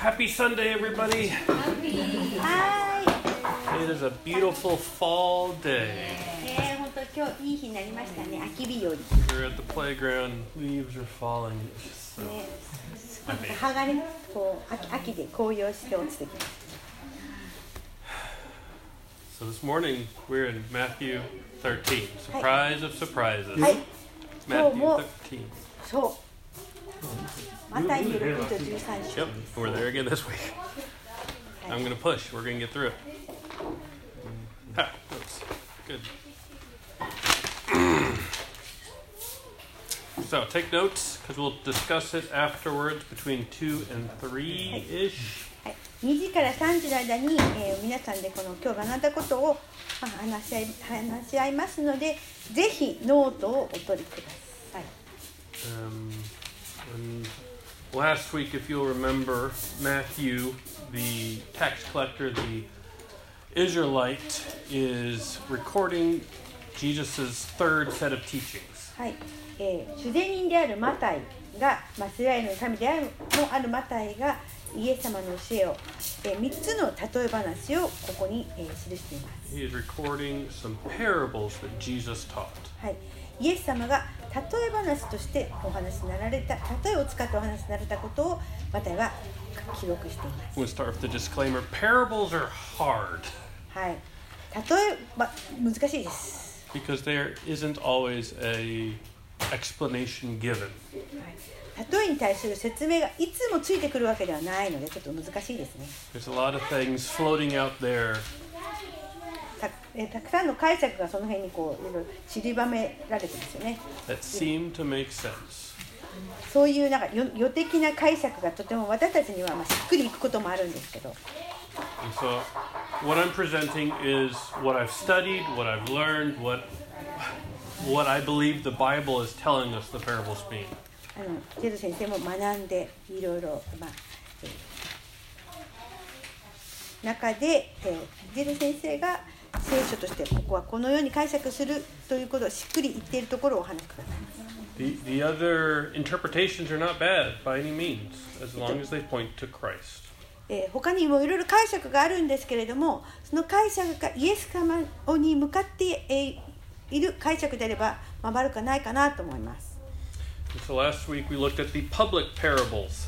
Happy Sunday, everybody. は It is a beautiful fall day. ーい、えー、本当今日いい日になりましたね。秋日和。ね、 We're at the playground, leaves are falling. It's just so- 葉がね、こう秋秋で紅葉して落ちてきます。 So this morning we're in Matthew 13. Surprise of surprises. はい、 Matthew もう 13. そう。 またゆるくと十三章 Yep, we're there again this week. I'm going to push. We're going to get through it. Ha, that's good. So take notes because we'll discuss it afterwards between 2 and 3 ish. はい、2時から3時の間に、えー皆さんでこの今日学んだことを、まあ、話し合い話し合いますので、ぜひノートをお取りください。Um, and last week, if you'll remember, Matthew, the tax collector, the Israelite, is recording Jesus' third set of teachings. はい、えー、主税人であるマタイが、まあ、イスラエルの神であるもあるマタイがイエス様の教えを、えー、3つの例え話をここに、えー記しています、He is recording some parables that Jesus taught. はい、イエス様が例え話としてお話になられた例えを使ってお話になられたことをまたは記録しています。はい。例えば、難しいです。たとはい。例えに対する説明がいつもついてくるわけではないので、ちょっと難しいですね。えーたくさんの解釈がその辺にこういろいろ散りばめられてますよね that seem to make sense. そういうなんかよ予的な解釈がとても私たちにはまあしっくりいくこともあるんですけど so, what I'm presenting is what I've studied, what I've learned, what what I believe the Bible is telling us the parables mean. あのジェル先生も学んでいろいろ、まあえー中で、えージェル先生が聖書としてここはこのように解釈するということをしっくり言っているところをお話しください。The the other interpretations are not bad by any means, as long as they point to Christ. えー他にもいろいろ解釈があるんですけれどもその解釈がイエス様に向かって、えーいる解釈であれば、まあ、悪くないかなと思います。So last week we looked at the public parables.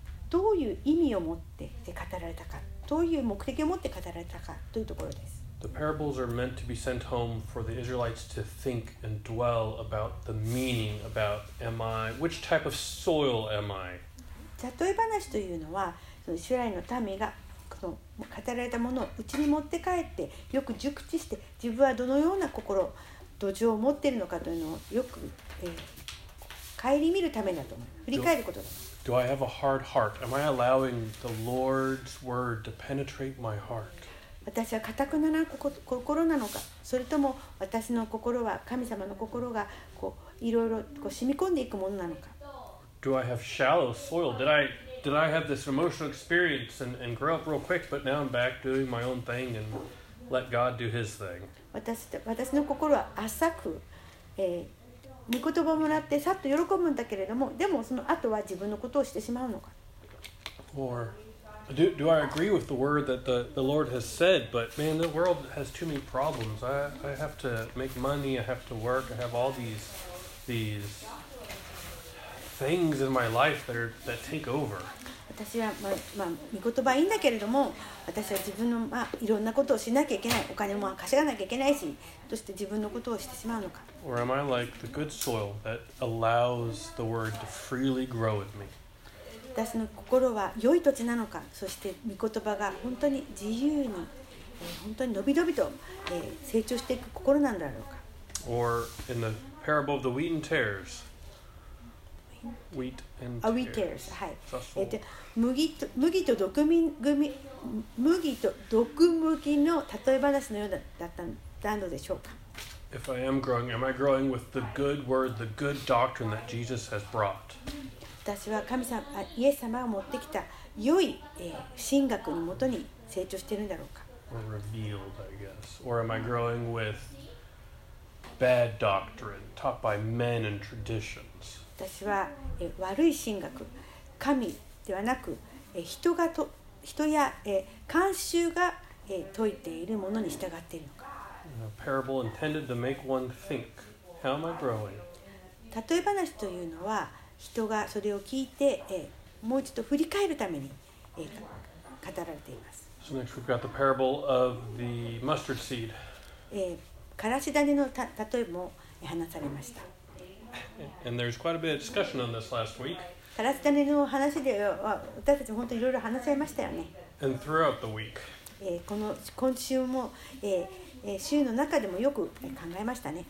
どういう意味を持ってえ語られたかどういう目的を持って語られたかというところです。The parables are meant to be sent home for the Israelites to think and dwell about the meaning about am I, which type of soil am I? 例え話というのはそのイスラエルの民がこの語られたものをうちに持って帰ってよく熟知して自分はどのような心土壌を持っているのかというのをよく、えー顧みるためだと思う振り返ることだ Do I have a hard heart? Am I allowing the Lord's word to penetrate my heart? 私は堅くななこ心なのかそれとも私の心は神様の心がこういろいろこう染み込んでいくものなのか Do I have shallow soil? Did I did I have this emotional experience and, and grow up real quick, but now I'm back doing my own thing and let God do his thing? 私私の心は浅く、えー 御言葉をもらってさっと喜ぶんだけれどもでもその後は自分のことをしてしまうのか Or do, do I agree with the word that the, the Lord has said, but man, the world has too many problems. I, I have to make money, I have to work, I have all these these things in my life that are that take over. 私は、まあまあ、御言葉はいいんだけれども私は自分の、まあ、いろんなことをしなきゃいけないお金も稼がなきゃいけないしとして自分のことをしてしまうのか Or am I like the good soil that allows the word to freely grow in me? 私の心は良い土地なのかそして御言葉が本当に自由に、えー本当に伸び伸びと、えー成長していく心なんだろうか Or in the parable of the wheat and tares, wheat and あウィテ tares. ーズはいえっと麦と麦と毒み麦麦と毒麦の例え話のようだだったのでしょうか If I am growing, am I growing with the good word, the good doctrine that Jesus has brought? 私は神様あイエス様が持ってきた良い、えー神学にもとに成長しているんだろうか Or revealed, I guess. Or am I growing with bad doctrine taught by men and traditions? 私は、えー悪い神学神ではなく、えー人がと人や、えー慣習が、えー説いているものに従っているのか A parable intended to make one think. How am I growing? 例え話というのは人がそれを聞いて、えーもう一度振り返るために、えー語られています、So next we've got the parable of the mustard seed. えーからし種のた例えもえー話されました And there's quite a bit of discussion on this last week からし種の話では私たちも本当にいろいろ話し合いましたよね、and throughout the week. えーこの今週も、えーえー週の中でもよくえー考えましたね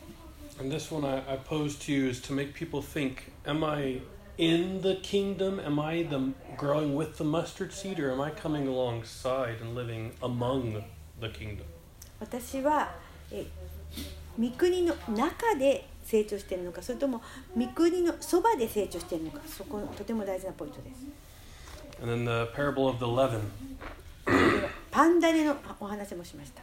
And this one I, I pose to you is to make people think Am I in the kingdom? Am I the, growing with the mustard seed? Or am I coming alongside and living among the kingdom? 私は、えー御国の中で成長しているのかそれとも御国のそばで成長しているのかそことても大事なポイントです And then the parable of the leaven. パンダネのお話もしました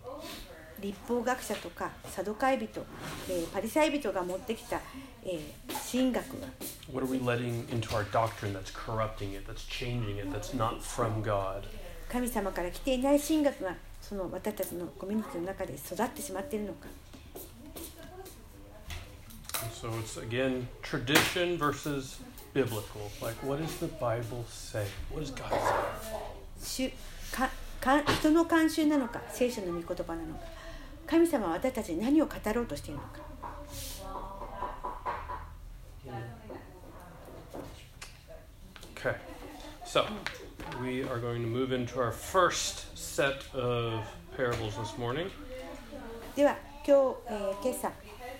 立法学者とかサドカイ人、えーパリサイ人が持ってきた、えー神学は What are we letting into our doctrine that's corrupting it, that's changing it, that's not from God? 神様から来ていない神学がその私たちのコミュニティの中で育ってしまっているのか so it's again tradition versus biblical. Like, what does the Bible say? What does God say? 人の慣習なのか聖書の御言葉なのか神様は私たちに何を語ろうとしているのか.では今日、えー今朝、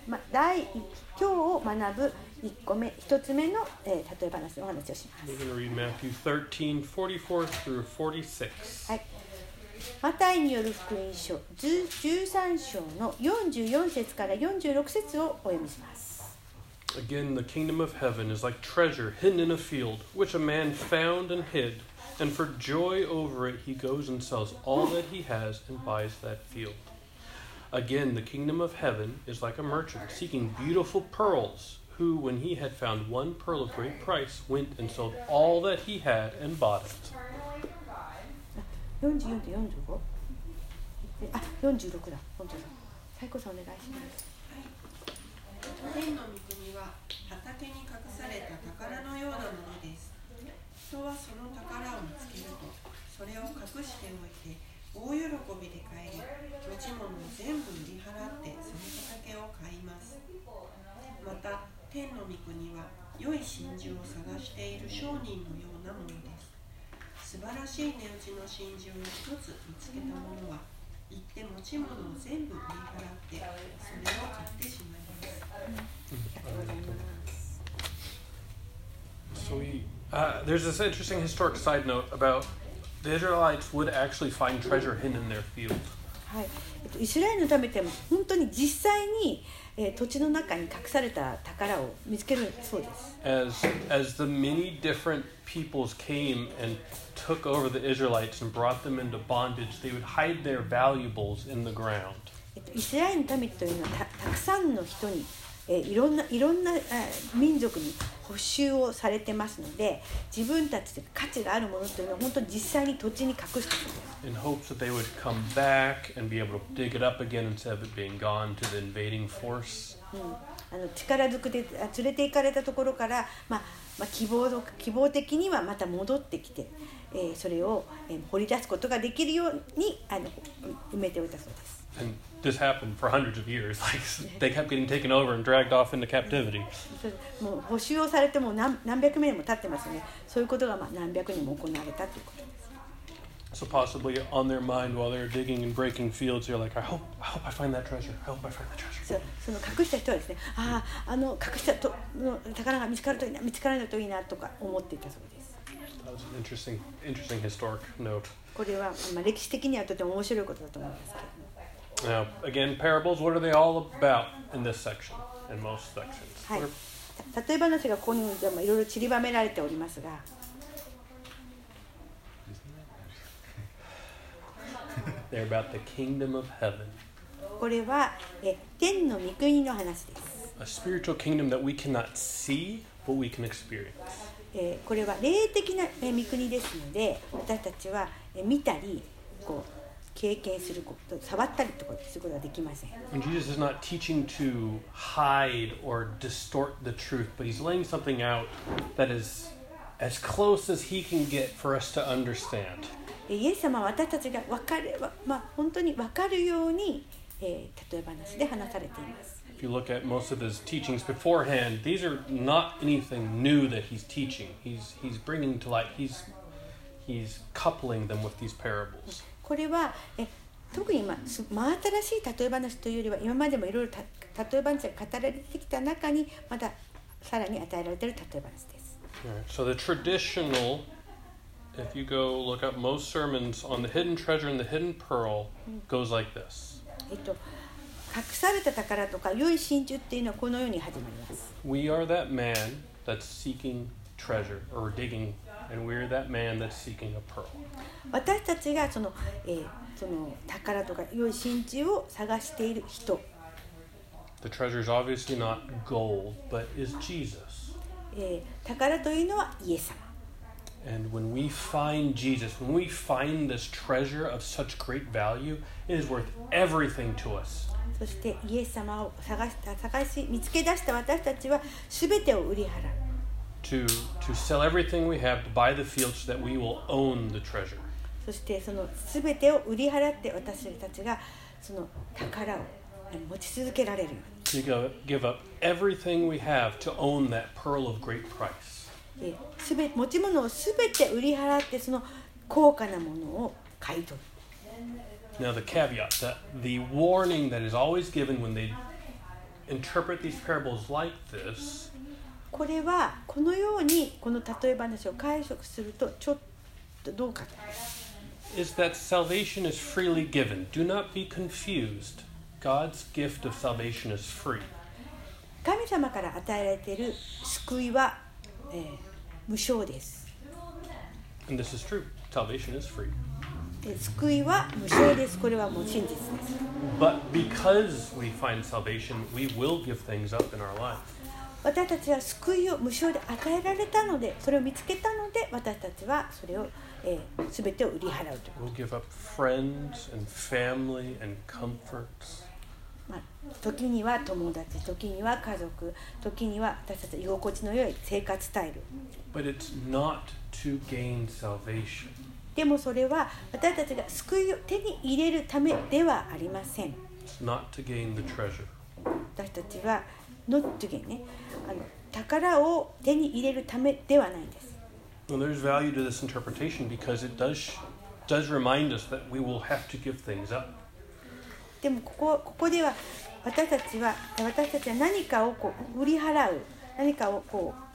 ま、第一今日を学ぶ1個目1つ目の、えー例え話のお話をします We're going to read Matthew 13 44 through 46. はいマタイによる福音書10 13章の44節から46節をお読みします Again, the kingdom of heaven is like treasure hidden in a field, which a man found and hid. And for joy over it, he goes and sells all that he has and buys that field. Again, the kingdom of heaven is like a merchant seeking beautiful pearls, who, when he had found one pearl of great price, went and sold all that he had and bought it. 44と45あ46だ本当だ最高さんお願いします天の御国は畑に隠された宝のようなものです。人はその宝を見つけると、それを隠しておいて、大喜びで帰り、持ち物を全部売り払ってその畑を買います。また、天の御国は良い真珠を探している商人のようなものです。素晴らしい値打ちの真珠を一つ見つけた者は、行って持ち物を全部売り払って、それを買ってしまいます。So we, uh, there's this interesting historic side note about the Israelites would actually find treasure hidden in their field. はいえっと、イスラエルのためても本当に実際に、えー土地の中に隠された宝を見つけるそうです as as the many different peoples came and took over the Israelites and brought them into bondage, they would hide their valuables in the ground. えっと、イスラエルの民というのはたたくさんの人に、えーいろんないろんな、えー民族に補修をされてますので自分たちで価値があるものというのは本当に実際に土地に隠してそうです in hopes that they would come back and be able to dig it up again instead of it being gone to the invading force. あの力ずくであ連れて行かれたところから、まあまあ、希望の希望的にはまた戻ってきて、えーそれを、えー掘り出すことができるようにあの埋めておいたそうです。And this happened for hundreds of years. Like they kept getting taken over and dragged off into captivity. もう補修をされても何何百年も経ってますよねそういうことがまあ何百年も行われたということです So possibly on their mind while they're digging and breaking fields, they're like, I hope, I hope I find that treasure. I hope I find that treasure. そうその隠した人はですねあああの隠したとの宝が見つかるといいな見つからないといいなとか思っていたそうです was an interesting, interesting historic note. これは、まあ、歴史的にはとても面白いことだと思いますけれども Now, again, parables. What are they all about in this section? In most sections. はい What are- た例え話がここにでもいろいろ散りばめられておりますが They're about the kingdom of heaven, これはえ天の御国の話です、 a spiritual kingdom that we cannot see, but we can experience. えーこれは霊的なえ御国ですので私たちはえ見たりこう経験すること触ったりとかすることはできません And Jesus is not teaching to hide or distort the truth, but he's laying something out that is as close as he can get for us to understand. えイエス様は私たちが分かる、わまあ、本当に分かるように、えー例え話で話されています If you look at most of his teachings beforehand, these are not anything new that he's teaching. He's he's bringing to light. He's he's coupling them with these parables. これはえ特に、まあ、す真新しい例え話というよりは今までもいろいろた例え話が語られてきた中にまたさらに与えられている例え話です。 Alright, so the traditional, if you go look up most sermons on the hidden treasure and the hidden pearl, goes like this. えっと、 隠された宝とか良い真珠っていうのはこのように始まります。We are that man that's seeking treasure or digging, and we're that man that's seeking a pearl. 私たちがその,、えーその宝とか良い真珠を探している人、The treasure is obviously not gold, but is Jesus. えー宝というのはイエス様。And when we find Jesus, when we find this treasure of such great value, it is worth everything to us. そしてイエス様を探した探し見つけ出した私たちは全てを売り払う。To, to sell everything we have to buy the field so that we will own the treasure. そしてその全てを売り払って私たちがその宝を持ち続けられるように To give up everything we have to own that pearl of great price. えすべ持ち物を全て売り払ってその高価なものを買い取る Now, the caveat that the warning that is always given when they interpret these parables like this これはこのようにこの例え話を解釈するとちょっとどうかと is that salvation is freely given. Do not be confused. God's gift of salvation is free. 神様から与えられている救いは、えー無償です、 And this is true. Salvation is free. で救いは無償ですこれはもう真実です But because we find salvation, we will give things up in our life. 私たちは救いを無償で与えられたのでそれを見つけたので私たちはそれを、えー、全てを売り払うという、We'll give up friends and family and comforts. まあ、時には友達時には家族時には私たちの居心地の良い生活スタイル But it's not to gain salvation. でもそれは私たちが救いを手に入れるためではありません not to gain the treasure. 私たちは not to gain ねあの宝を手に入れるためではないんです Well, there's value to this interpretation because it does does remind us that we will have to give things up. でもここここでは私たちは私たちは何かをこう売り払う何かをこう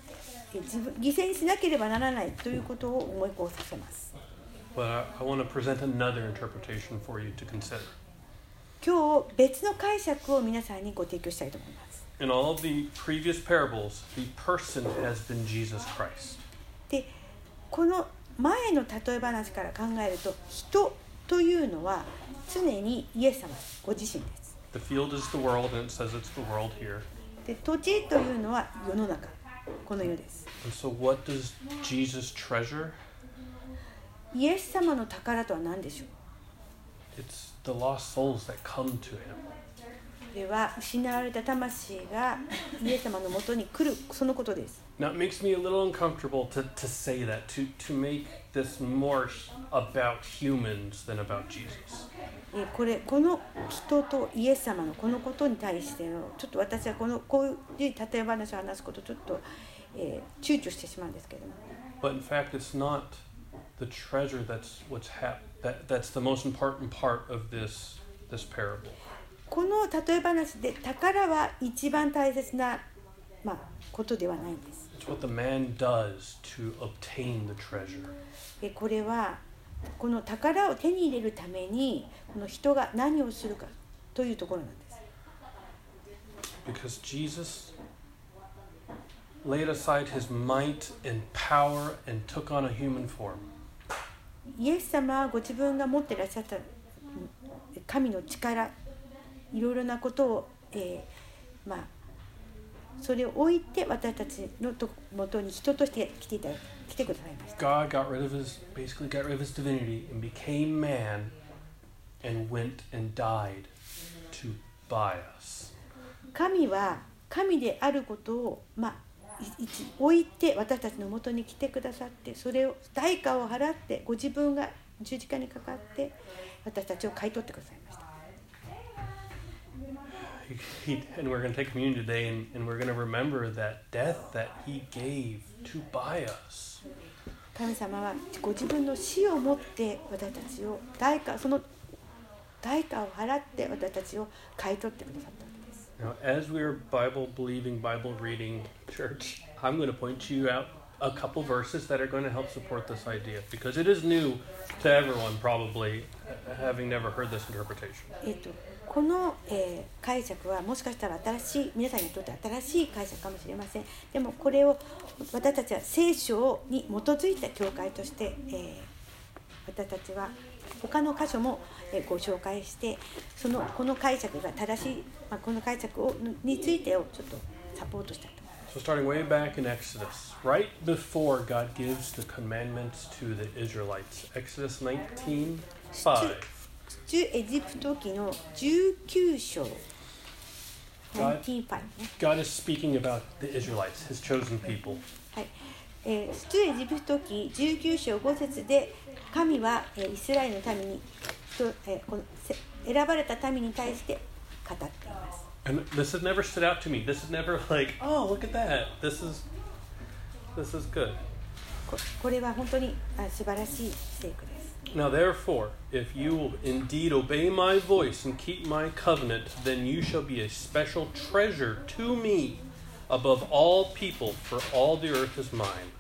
犠牲にしなければならないということを思い起こさせます。But I want to present another interpretation for you to consider. 今日別の解釈を皆さんにご提供したいと思います。In all of the previous parables, the person has been Jesus Christ. でこの前の例え話から考えると人というのは常にイエス様ご自身です。The field is the world, and it says it's the world here. で土地というのは世の中この世です。So, what does Jesus treasure? イエス様の宝とは何でしょう It's the lost souls that come to him. れは失われた魂がイエス様のもとに来るそのことです。Now, it makes me a little uncomfortable to, to say that, to, to make this more about humans than about Jesus. えーこれこの人とイエス様のこのことに対してのちょっと私はこのこういう例え話を話すことちょっと、えー躊躇してしまうんですけれども But in fact, it's not the treasure that's what's hap- that, that's the most important part of this, this parable. この例え話で宝は一番大切な、まあ、ことではないんです。What the man does to obtain the treasure. えーこれはこの宝を手に入れるためにこの人が何をするかというところなんです。Because Jesus laid aside his might and power and took on a human form. イエス様はご自分が持ってらっしゃったうん神の力いろいろなことを、えーまあそれを置いて私たちのともとに人として来ていた来てくださいました。God got rid of his, basically got rid of his divinity and became man and went and died to buy us. 神は神であることを、まあ、置いて私たちのもとに来てくださってそれを代価を払ってご自分が十字架にかかって私たちを買い取ってくださいました。He, he, and we're going to take communion today and, and we're going to remember that death that he gave to buy us. 神様はご自分の死をもって私たちを代価その代価を払って私たちを買い取ってくださったんです Now, as we are Bible believing, Bible reading church, I'm going to point you out a couple verses that are going to help support this idea because it is new to everyone, probably, uh, having never heard this interpretation. えっとこの、えー解釈はもしかしたら新しい皆さんにとって新しい解釈かもしれませんでもこれを私たちは聖書に基づいた教会として、えー私たちは他の箇所も、えーご紹介してそのこの解釈が正しい、まあ、この解釈をについてをちょっとサポートしたいと思います So, starting way back in Exodus, right before God gives the commandments to the Israelites, Exodus 19 5. 出エジプト記の19章19 5ね God is speaking about the Israelites, his chosen people. はい、えー出エジプト記19章5節で神は、えーイスラエルの民に、とえーこのせ選ばれた民に対して語っています。And this has never stood out to me. This is never like, oh, look at that. This is this is good. ここれは本当にあ素晴らしい聖句です。Now therefore, if you will indeed obey my voice and keep my covenant, then you shall be a special treasure to me above all people, for all the earth is mine.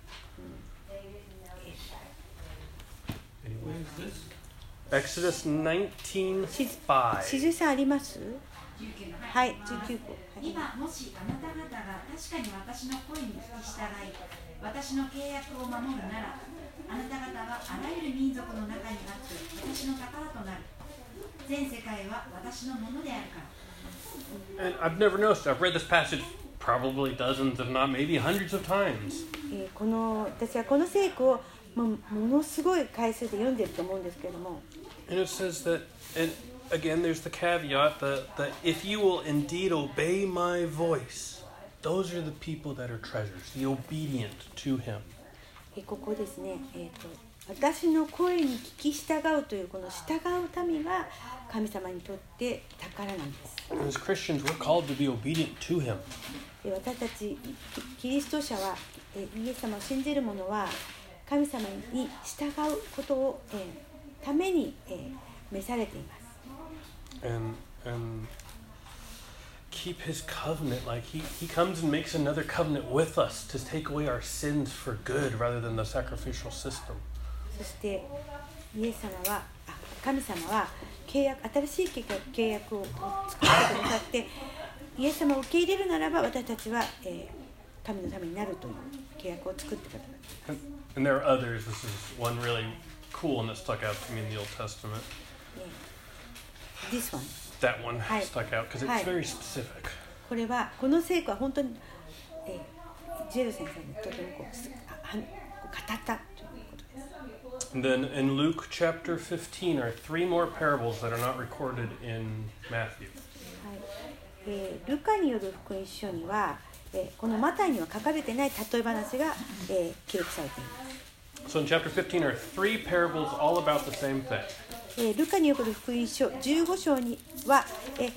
Anyway, is this? Exodus 19 し 5. しずさんあります19のはい、19個。はい今もしあなた方が確かに私の声に聞き従い私の契約を守るなら あなた方はあらゆる民族の中にあって私の宝となる全世界は私のものであるから And I've never noticed. I've read this passage probably dozens, if not maybe hundreds of times. えーこの私はこの聖句をもうものすごい回数で読んでると思うんですけれども And it says that, and again, there's the caveat that, that if you will indeed obey my voice, those are the people that are treasures, the obedient to him. えーここですね、えー、と私の声に聞き従うというこの従う民が神様にとって宝なんです。As Christians, we're called to be obedient to him. で私たちキキリスト者はえーイエス様を信じる者は神様に従うことを、えーために、えー召されています。and and keep his covenant like he, he comes and makes another covenant with us to take away our sins for good rather than the sacrificial system そしてイエス様はあ神様は契約新しい契約契約を作ってくださってイエス様を受け入れるならば私たちは、えー神のためになるという契約を作ってください and, and there are others this is one really cool one that stuck out to me in the old testament This one that one Hi. stuck out because it's Hi. very specific これはこの聖句は本当に、えージェル先生にとてもこうすあは語ったということです。 And then in Luke chapter 15 are three more parables that are not recorded in Matthew. はいえールカによる福音書には、えーこのマタイには書かれてない例え話が、えー記録されています、 So in chapter 15 are three parables all about the same thing. えールカによる福音書15章には、えー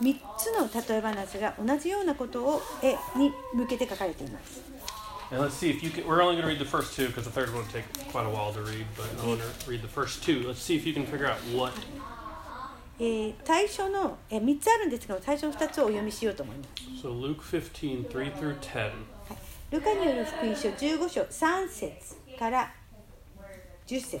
3つの例え話が同じようなことを、えーに向けて書かれています And let's see if you can. We're only going to read the first two because the third one will take quite a while to read. But I want to read the first two. Let's see if you can figure out what えー最初の、え3つあるんですけど最初の2つをお読みしようと思います So Luke 15, 3 through 10. ルカによる福音書15章3節から10節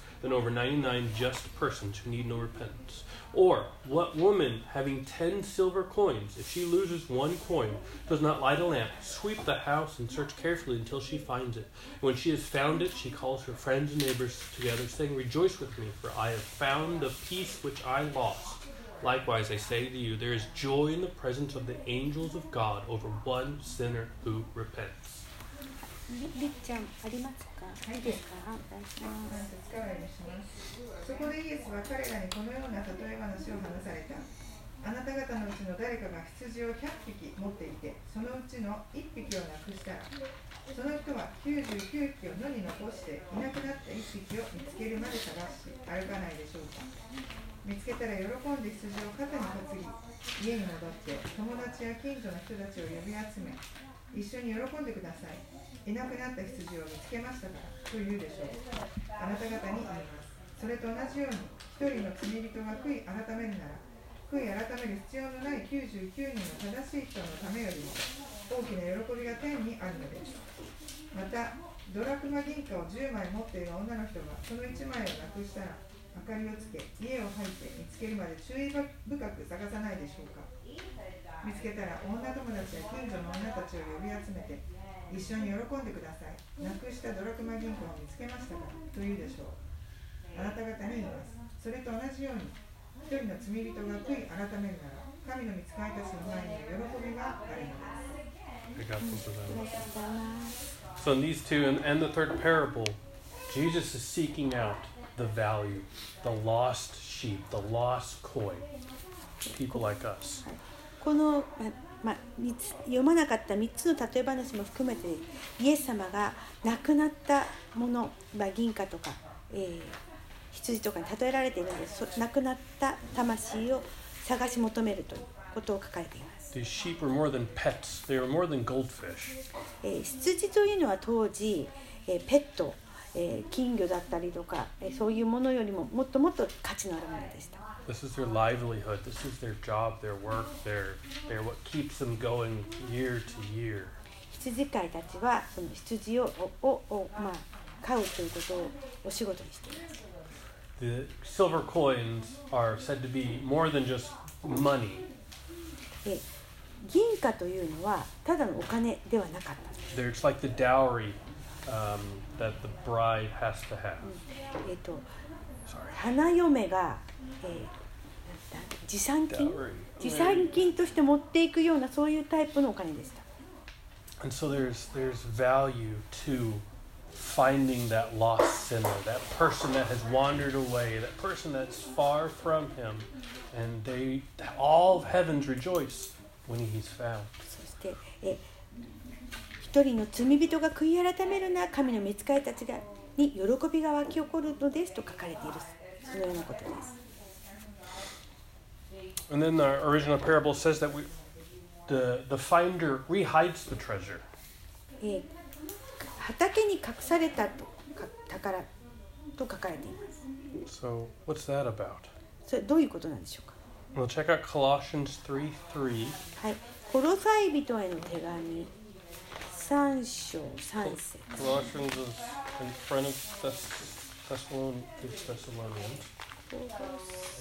than over 99 just persons who need no repentance. Or, what woman, having ten silver coins, if she loses one coin, does not light a lamp, sweep the house, and search carefully until she finds it? And when she has found it, she calls her friends and neighbors together, saying, Rejoice with me, for I have found the piece which I lost. Likewise, I say to you, there is joy in the presence of the angels of God over one sinner who repents. りりっちゃんありますか いいですか。お願いしますそこでイエスは彼らにこのような例え話を話された。あなた方のうちの誰かが羊を100匹持っていてそのうちの1匹をなくしたらその人は99匹を野に残していなくなった1匹を見つけるまで探し歩かないでしょうか。見つけたら喜んで羊を肩に担ぎ家に戻って友達や近所の人たちを呼び集め一緒に喜んでください。いなくなった羊を見つけましたからと言うでしょう。あなた方に言います。それと同じように一人の罪人が悔い改めるなら悔い改める必要のない99人の正しい人のためよりも大きな喜びが天にあるのです。またドラクマ銀貨を10枚持っている女の人がその1枚をなくしたら明かりをつけ家を入って見つけるまで注意深く探さないでしょうか。見つけたら女友達や近所の女たちを呼び集めて一緒に喜んでくださいなくしたドラクマ銀行を見つけましたかと言うでしょうあなた方に言いますそれと同じように一人の罪人が悔い改めるなら神の御使いたちの前に喜びがあるのです I got both of them. So in these two and, and the third parable, Jesus is seeking out the value, the lost sheep, the lost coin. People like us. この、まま三つ読まなかった3つの例え話も含めてイエス様が亡くなったもの、まあ、銀貨とか、えー羊とかに例えられているのでそ亡くなった魂を探し求めるということを書かれています、These sheep were more than pets, they were more than goldfish. えー羊というのは当時、えーペット、えー金魚だったりとか、えーそういうものよりももっともっと価値のあるものでした This is their livelihood, this is their job, their work, their, their what keeps them going year to year. 羊飼いたちはその羊ををををまあ、飼うということをお仕事にしています The silver coins are said to be more than just money. で銀貨というのはただのお金ではなかったんです、 They're, it's like the dowry um, that the bride has to have. えー、と Sorry. 花嫁が、えー持参金.持参金として持っていくようなそういうタイプのお金でした And so there's there's value to finding that lost sinner, that person that has wandered away, that person that's far from him, and they all of heavens rejoice when he's found. そして、え一人の罪人が悔い改めるな神の御使いたちがに喜びが湧き起こるのですと書かれているそのようなことです And then the original parable says that we, the the finder rehides the treasure. えー畑に隠されたとか宝と書かれています So what's that about? それどういうことなんでしょうか Well, check out Colossians 3 3. はい、コロサイ人への手紙 3章3節 Colossians is in front of Thess- Thessalon- the Thessalonians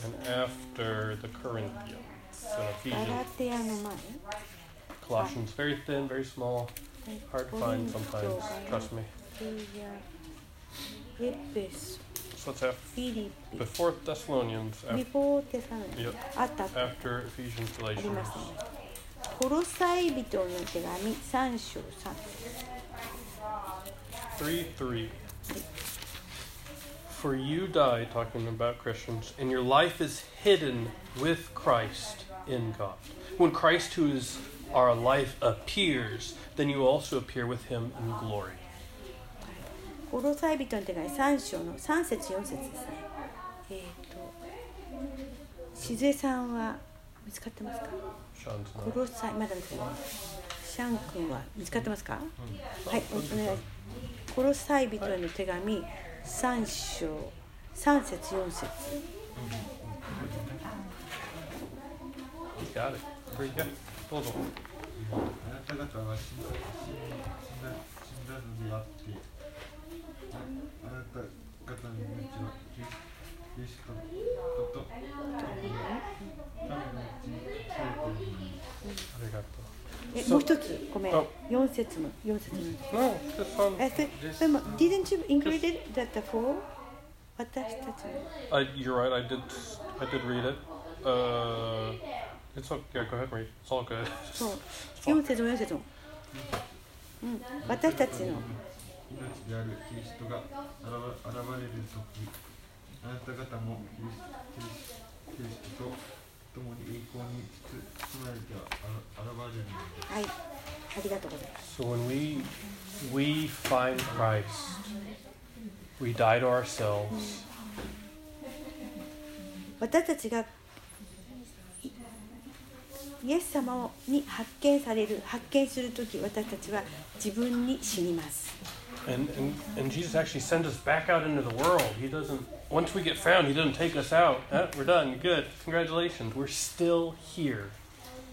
and after the Corinthians and ガラ Ephesians. テヤの前 Colossians, very thin, very small, hard to コリ find ント sometimes. ガラ Trust me. テヤエペソ So it's af- フィリピ before Thessalonians, ビ af- フォーテサロニ Yep. あったあった after Ephesians, あり Galatians. ましたね コロサイ人の手紙3章3 3 3. For you die, talking about Christians, and your life is hidden with Christ in God. When Christ, who is our life, appears, then you also appear with him in glory. コロサイ人の手紙3章の3節4節ですねえっ、と静江さんは見つかってますか？サイまだですねシャン君は見つかってますか？はいおお願い。コロサイ人への手紙3章3節4節。good. Hold on. あなた方は死んだ死んだ死んだのであってああなた方の道はキリスキリストと神のうちに隠されているのに Arigato. え So- もう一つごめんあ4節の4節の No, this one. えそれ this- でも didn't you include it that for 私たちの I, you're right. I did. I did read it. Uh, it's okay. Yeah, go ahead read. It's all good. そう4節も4節も、うん、私たちの命であるキリストが現現れる時あなた方もキリスキリスキリストと共に栄光に包まれてあら現れるのですはい。ありがとうございます。So when we we find Christ, we die to ourselves. 私たちがいイエス様に発見される発見する時私たちは自分に死にます And, and and Jesus actually sends us back out into the world. He doesn't. Once we get found, He doesn't take us out. Eh, we're done. Good. Congratulations. We're still here.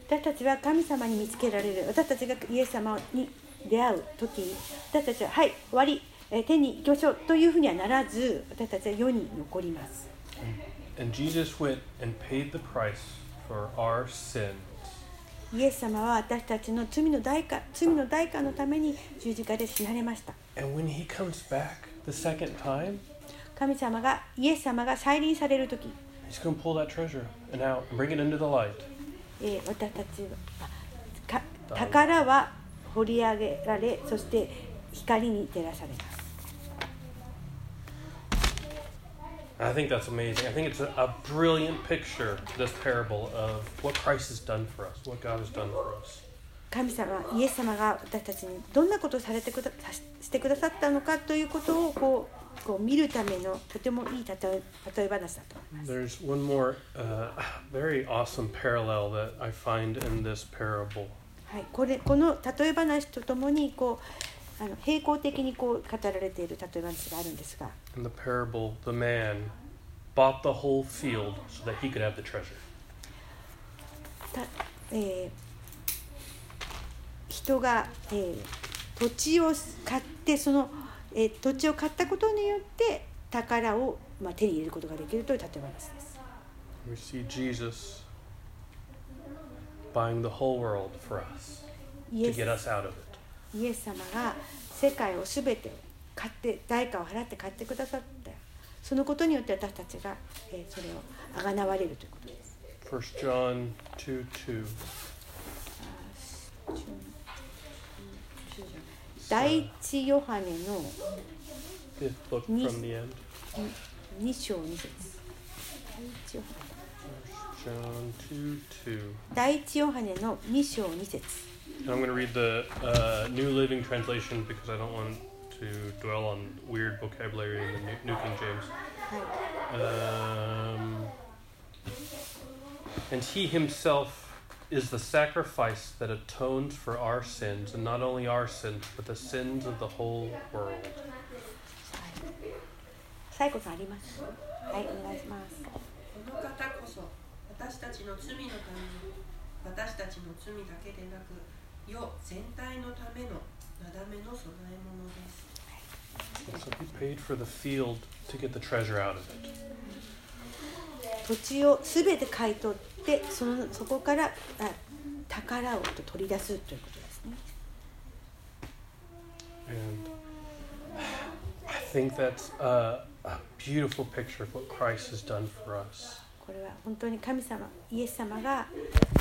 私たちは神様に見つけられる私たちがイエス様に出会う時に私たちははい終わりえー天に行きましょうというふうにはならず私たちは世に残ります And Jesus went and paid the price for our sins. イエス様は私たちの罪の代価罪の代価のために十字架で死なれました And when He comes back the second time, 神様がイエス様が再臨される時 He's going to pull that treasure and out and bring it into the light. えー私たちはか宝は掘り上げられそして光に照らされます I think that's amazing. I think it's a, a brilliant picture, this parable, of what Christ has done for us, what God has done for us. 神様イエス様が私たちにどんなことをされてくださしてくださったのかということをこうこう見るためのとてもいい例え例え話だと思います There's one more uh, very awesome parallel that I find in this parable. はい、これこの例え話とともにこうあの並行的にこう語られている例え話があるんですが In the parable, the man bought the whole field so that he could have the treasure. た、えー人が、えー土地を買ってその、えー土地を買ったことによって宝を、まあ、手に入れることができるという例え話です。We see Jesus buying the whole world for us イ to エス get us out of it. イエス様が世界をすべて買って代価を払って買ってくださったそのことによって私たちが、えーそれをあがなわれるということです。1 John 2 2. 第一ヨハネの Fifth book Ni- from the end. 2章2節第一ヨハネ John 2 2. 第一ヨハネの2章2節 And I'm going to read the uh, New Living Translation because I don't want to dwell on weird vocabulary in the New, New King James. はい Um, and he himself is the sacrifice that atones for our sins, and not only our sins, but the sins of the whole world. 最後さんありますはいお願いしますこの方こそ私たちの罪のために私たちの罪だけでなく世全体のためのなだめの供え物です So he paid for the field to get the treasure out of it. 土地を全て買い取ってそのそこからあ宝をと取り出すということですね。And I think that's a, a beautiful picture of what Christ has done for us. これは本当に神様イエス様が、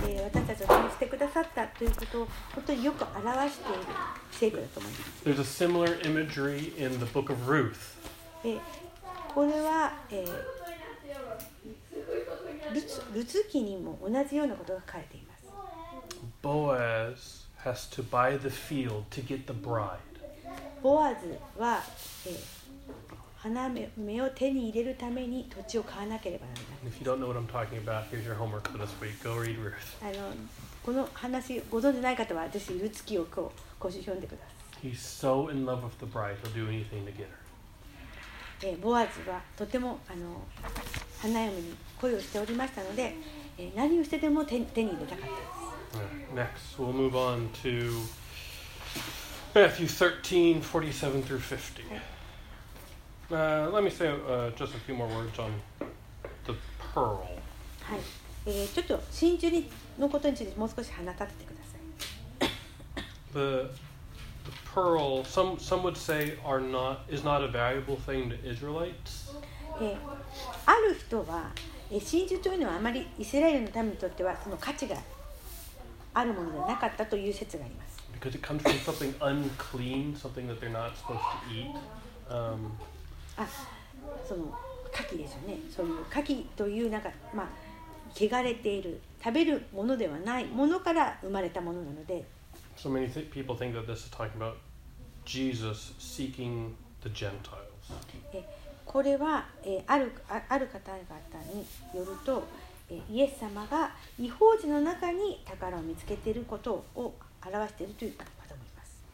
えー私たちをそうしてくださったということを本当によく表している聖句だと思います。There's a similar imagery in the book of Ruth. でこれは、えールツルツ記にも同じようなことが書かれています。Boaz has to buy the field to get the bride. ボアズは、えー花芽を手に入れるために土地を買わなければならない。If you don't know what I'm talking about, here's your homework for this week. Go read Ruth. あのこの話ご存じない方は私ルツ記をこうご読んでください。He's so in love with the bride, he'll do anything to get her. えーボアズはとてもあの花嫁に恋をしておりましたので、えー何をしてでも手手に入れたかったです。Next, we'll move on to Matthew 13, 47 through 50. Uh, let me say uh, just a few more words on the pearl. はい、えーちょっと真珠にのことについてもう少し話させてください。The, the pearl, some, some would say, are not, is not a valuable thing to Israelites. えーある人は、えー真珠というのはあまりイスラエルの民にとってはその価値があるものではなかったという説があります。because it comes from something unclean, something that they're not supposed to eat. Um, あその牡蠣ですよねそういう牡蠣というなんかまあ汚れている食べるものではないものから生まれたものなので so many th- people think that this is talking about Jesus seeking the Gentiles. えこれは、えーあるあある方々によると、えーイエス様が違法人の中に宝を見つけていることを表しているということだと思います。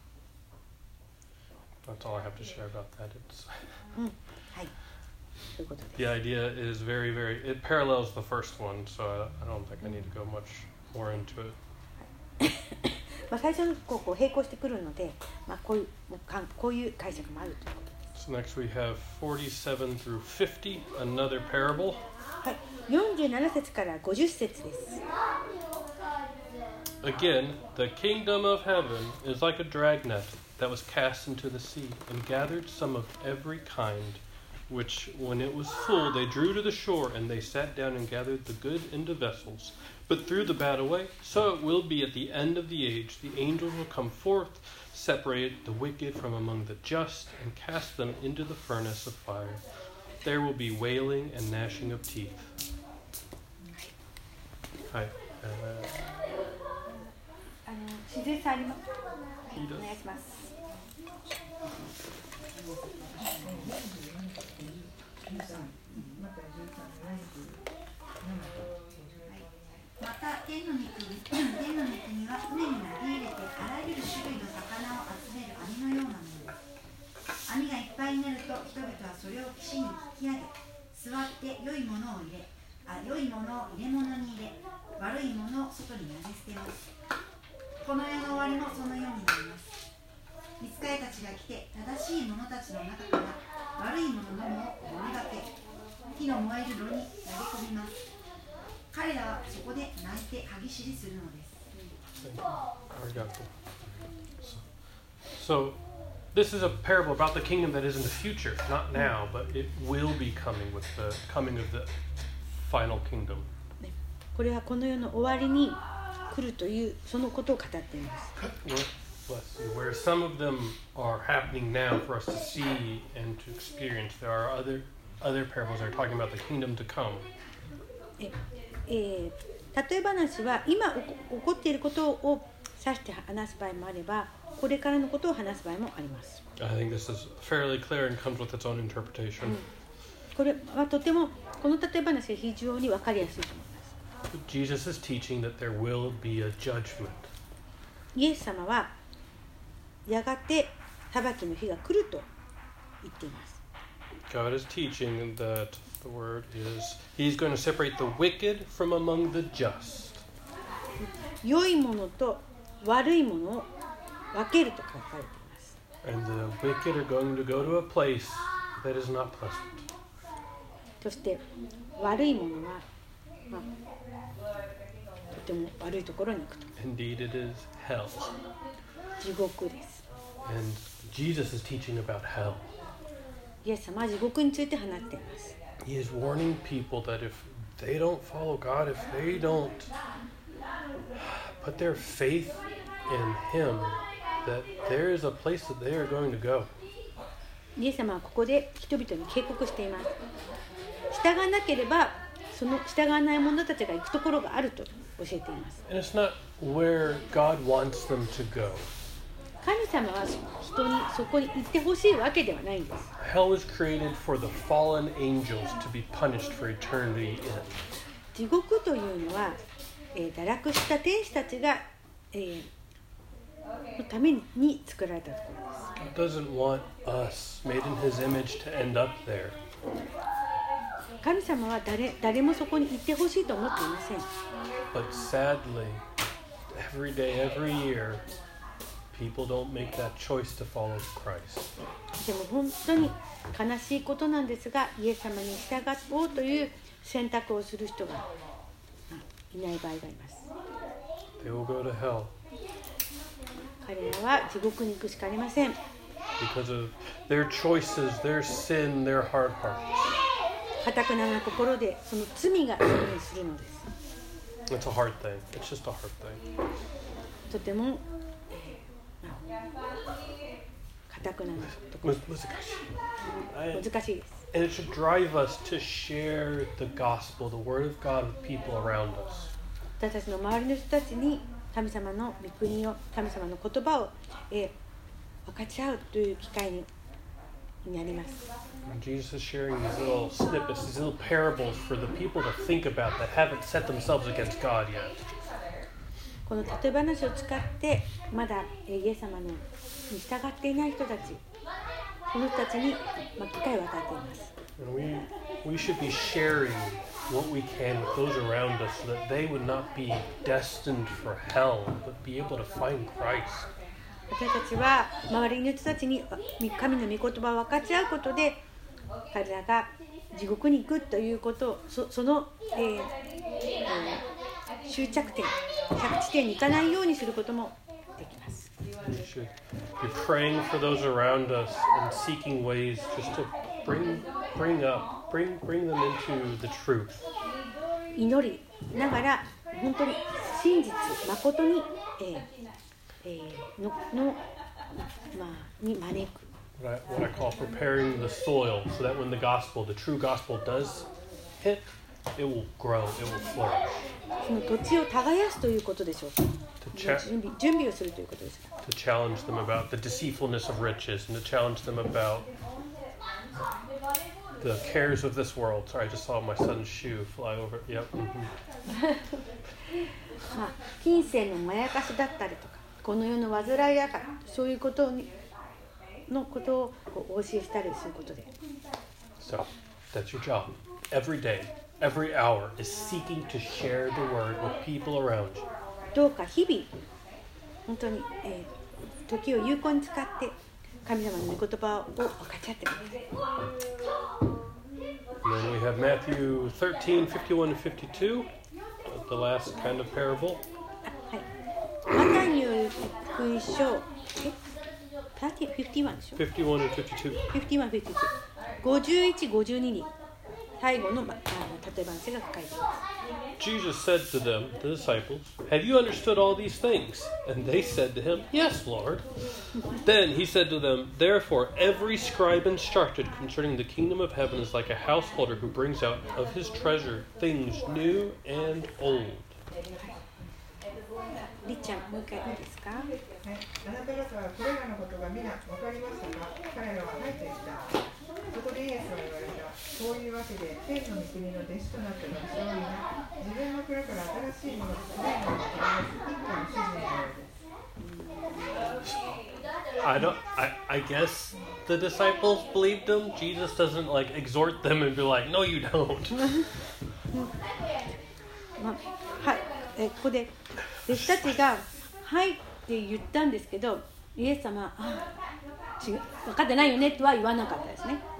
That's all I have to share about that. It's うん、はい。the idea is very, very. It parallels the first one, so I, I don't think I need to go much more into it. まあ最初のこうこう並行してくるので、まあこういうこういう解釈もあるということ。So next we have 47 through 50, another parable. はい。47節から50節です。 Again, the kingdom of heaven is like a dragnet that was cast into the sea and gathered some of every kind, which, when it was full, they drew to the shore, and they sat down and gathered the good into vessels, but threw the bad away. So it will be at the end of the age. The angels will come forth, separate the wicked from among the just, and cast them into the furnace of fire. There will be wailing and gnashing of teeth. Hi. Uh, あの自然さんあります。いいですお願いします。また天の御国 天の御国は船に投げ入れてあらゆる種類の魚を集める網のようなもの。です網がいっぱいになると人々はそれを岸に引き上げ座って良いものを入れあ良いものを入れ物に入れ悪いものを外に投げ捨てますこの世の終わりもそのようになります見つかいたちが来て正しい者たちの中から悪いものどもを盛り分け火の燃える炉に投げ込みます。彼らはそこで泣いて歯ぎしりするのです。Arigato. So, this is a parable about the kingdom that is in the future, not now, but it will be coming with the coming of the final kingdom. これはこの世の終わりに来るというそのことを語っています。 Where, bless you, where some of them are happening now for us to see and to experience, there are other other parables that are talking about the kingdom to come. ええー 例え話は今起こっていることを指して話す場合もあれば、これからのことを話す場合もあります。これはとてもこの例え話は非常にわかりやすいと思います。Jesus is teaching イエス様はやがて裁きの日が来ると言っています。The word is He's going to separate the wicked from among the just. 良いものと悪いものを分けると書かれています。And the wicked are going to go to a place that is not pleasant. そして悪いものは、まあ、とても悪いところに行くと Indeed, it is hell. 地獄です And Jesus is teaching about hell. イエス様は地獄について話っています He is warning people that if they don't follow God, if they don't put their faith in Him, that there is a place that they are going to go. イエス様はここで人々に警告しています従わなければその従わない者たちが行くところがあると教えています And it's not where God wants them to go. 神様は人にそこに行ってほしいわけではないんです Hell was created for the fallen angels to be punished for eternity in. 地獄というのは、えー堕落した天使たちが、えーのために作られたところです God doesn't want us, made in His image, to end up there. 神様は誰誰もそこに行ってほしいと思っていません But sadly, every day, every year, people don't make that choice to follow Christ. でも本当に悲しいことなんですがイエス様に従おうという選択をする人がまあいない場合があります They will go to hell 彼らは地獄に行くしかありません because of their choices, their sin, their hard hearts. かたくなな心でその罪が証明するのです It's a hard thing. It's just a hard thing. とてもえーまあかたくななところ難しい。難しいです And it should drive us to share the gospel, the word of God with people around us. 私たちの周りの人たちに神様の御国を神様の言葉を、えー分かち合うという機会にになります And Jesus is sharing these little snippets, these little parables for the people to think about that haven't set themselves against God yet. この例え話を使ってまだえーイエス様のに従っていない人たちこの人たちに、まあ、機会を与えています we, we should be sharing what we can with those around us so that they would not be destined for hell, but be able to find Christ. 私たちは周りの人たちにあ神の御言葉を分かち合うことで彼らが地獄に行くということをそその、えーえー終着点着地点に行かないようにすることもできます be praying for those around us and seeking ways just to bring, bring up, bring, bring them into the truth. 祈りながら本当に真実誠に、えーえーのの、まあ、に招く What I, what I call preparing the soil so that when the gospel, the true gospel, does hit, it will grow, it will flourish. その土地を耕すということでしょうか To, cha- 準備準備をするということですか to challenge them about the deceitfulness of riches and to challenge them about the cares of this world. Sorry, I just saw my son's shoe fly over. Yep. mhm. まあ、金銭のまやかしだったりとかこの世の煩いやからそういうことにのことをこうお教えしたりすることで So that's your job. Every day, every hour is seeking to share the word with people around you. どうか日々本当に、えー時を有効に使って神様の御言葉を分かち合ってください And then we have Matthew 13, 51 and 52, the last kind of parable. あはいマタイによる福音書え30 51でしょ51 and 52. 51、52 51、52に 最後の、ま、あの例え話が書かれています Jesus said to them, the disciples, Have you understood all these things? And they said to him, Yes, Lord. then he said to them, Therefore, every scribe instructed concerning the kingdom of heaven is like a householder who brings out of his treasure things new and old. りっちゃんもう一回いいですかはい、あなた方はこれらのことが皆分かりましたか彼らははいと言った。 そこでイエスは言われた。そういうわけで、天の御国の弟子となった私は皆、自分の蔵から新しいものと古いものを取り出す一家の主人のようです。I don't I, I guess the disciples believed him. Jesus doesn't like exhort them and be like, No you don't. はい、えここで弟子たちが「はい」って言ったんですけどイエス様はあち分かってないよねとは言わなかったですね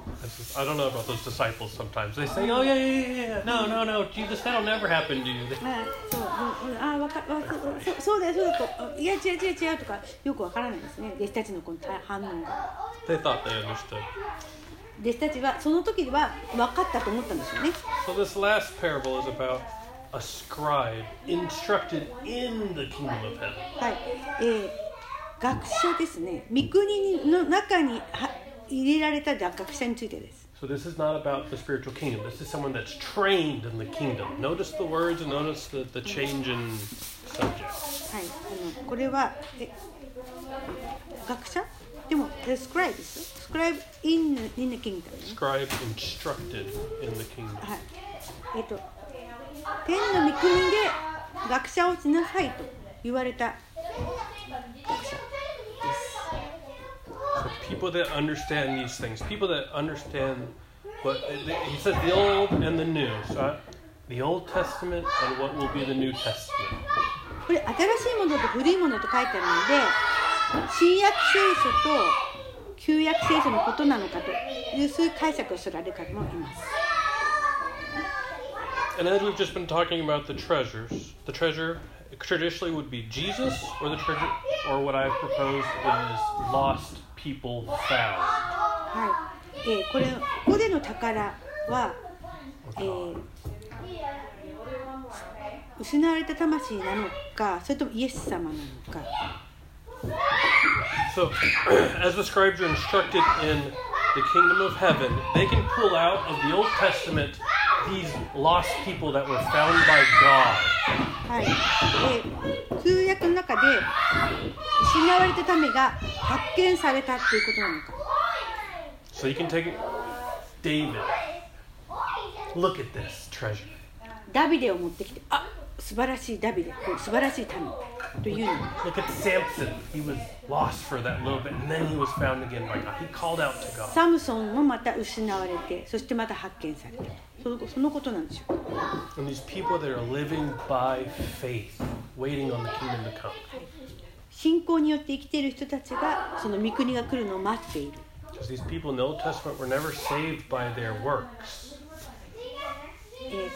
I don't know about those disciples sometimes. They say, oh, yeah, yeah, yeah, yeah. No, no, no. Jesus, that'll never happen to you. あわかわかそうそうだよそうだとあいや違う違う違うとかよくわからないですね弟子たちのこの反応が They thought they understood. 弟子たちはその時は分かったと思ったんですよね So this last parable is about a scribe instructed in the kingdom of heaven. はい、えー学者ですね御国の中には入れられた学者についてです So this is not about the spiritual kingdom. This is someone that's trained in the kingdom. Notice the words and notice the, the change in subject. はい、あのこれはえ学者でもえスクライブですよスクライブ in, in the kingdom ね Scribe instructed in the kingdom. はいえっ、と天の御国で学者をしなさいと言われた学者 So people that understand these things, people that understand what he says, the old and the new. So I- the Old Testament and what will be the New Testament. これ新しいものと古いものと書いてあるので新約聖書と旧約聖書のことなのかというそういう解釈をするられる方もいます And as we've just been talking about the treasures, the treasure traditionally would be Jesus, or the treasure, or what I've proposed is lost people found. はい、えーこれここでの宝は、えー失われた魂なのかそれともイエス様なのか So, as the scribes are instructed in the kingdom of heaven, they can pull out of the Old Testament these lost people that were found by God. はい、で旧約の中で失われた民が発見されたっていうことなのか So you can take David. Look at this treasure. ダビデを持ってきてあ素晴らしいダビデ素晴らしい民というの Look at Samson. He was lost for that little bit, and then he was found again by God. He called out to God. サムソンもまた失われてそしてまた発見されたそのそのことなんでしょう And these people that are living by faith, waiting on the kingdom to come. 信仰によって生きている人たちがその御国が来るのを待っている Because these people in the Old Testament were never saved by their works.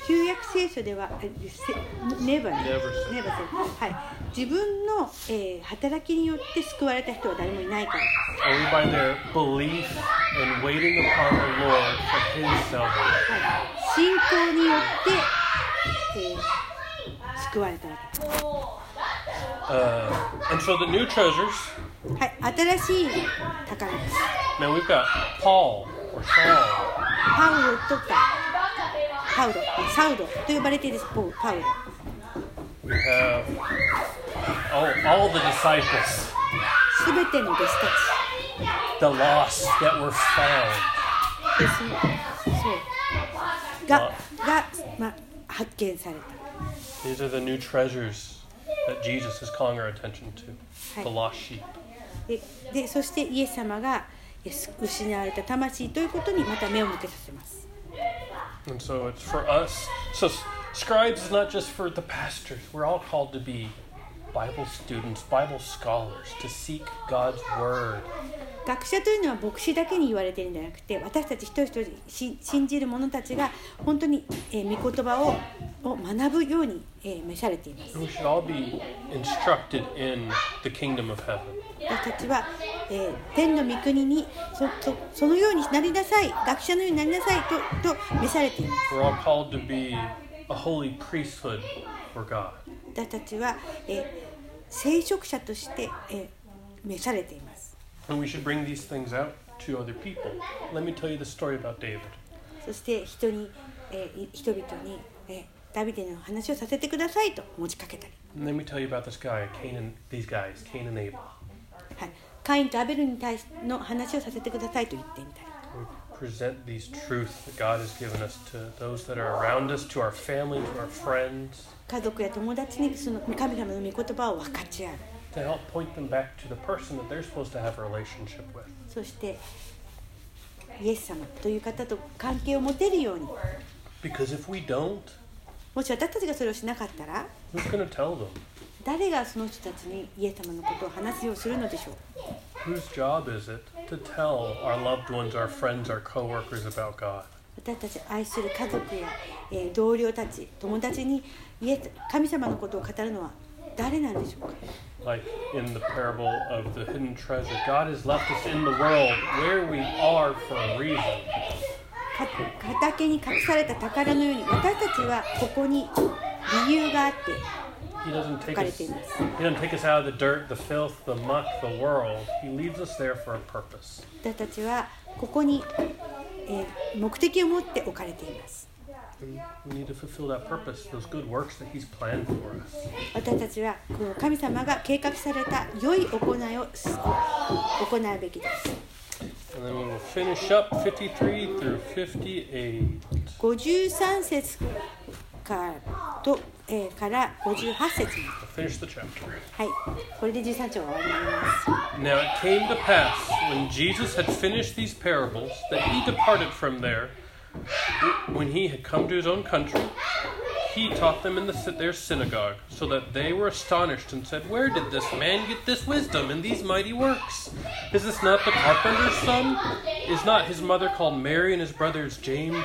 旧約聖書では、ネバネバ、はい、自分の、働きによって救われた人は誰もいないから。です。信仰によって、えー、救われたわけ。です。Uh, and so the we've got how how. パウロサウロと呼ばれているポパウロ we have all, all the disciples, すべての弟子 the lost that were found. そうがが、まあ、発見された These are the new treasures that Jesus is calling our attention to the lost sheep. ででそしてイエス様が失われた魂ということにまた目を向けさせます And so it's for us. So s- scribes is not just for the pastors. We're all called to be Bible students, Bible scholars, to seek God's word. 学者というのは牧師だけに言われているんじゃなくて私たち一人一人し信じる者たちが本当に、えー御言葉をを学ぶように、えー召されています And we should all be instructed in the kingdom of heaven. 私たちは、えー、天の御国にそ,そ,のようになりなさい学者のようになりなさいと,と召されています。私たちは、えー、聖職者として、えー、召されています。そして人,に、ええ、人々に、えー、ダビデの話をさせてくださいと持ちかけたり。Let me tell you about this guy, Canaan, these guys, Cain and Abel. はい、カインとアベルに対しの話をさせてくださいと言ってみたり We present these truths that God has given us to those that are around us, to our family, to our friends, 家族や友達にその神様の御言葉を分かち合う to help point them back to the person that they're supposed to have a relationship with. そしてイエス様という方と関係を持てるように Because if we don't, もし私たちがそれをしなかったら who's going to tell them? 誰がその人たちにイエス様のことを話すようにするのでしょう Whose job is it to tell our loved ones, our friends, our coworkers about God? 私たち愛する家族や、えー同僚たち友達にイエス神様のことを語るのは誰なんでしょうか Like in the parable of the hidden treasure, God has left us in the world where we are for a reason. か畑に隠された宝のように私たちはここに理由があって置れています。私たちはここに、え、目的を持って置かれています。私たちはこの神様が計画された良い行いを行うべきです。53節から。とえーから58節まで We'll finish the chapter. はいこれで13章が終わりになります Now it came to pass, when Jesus had finished these parables, that he departed from there. When he had come to his own country, he taught them in the, their synagogue, so that they were astonished and said, Where did this man get this wisdom and these mighty works? Is this not the carpenter's son? Is not his mother called Mary and his brothers James,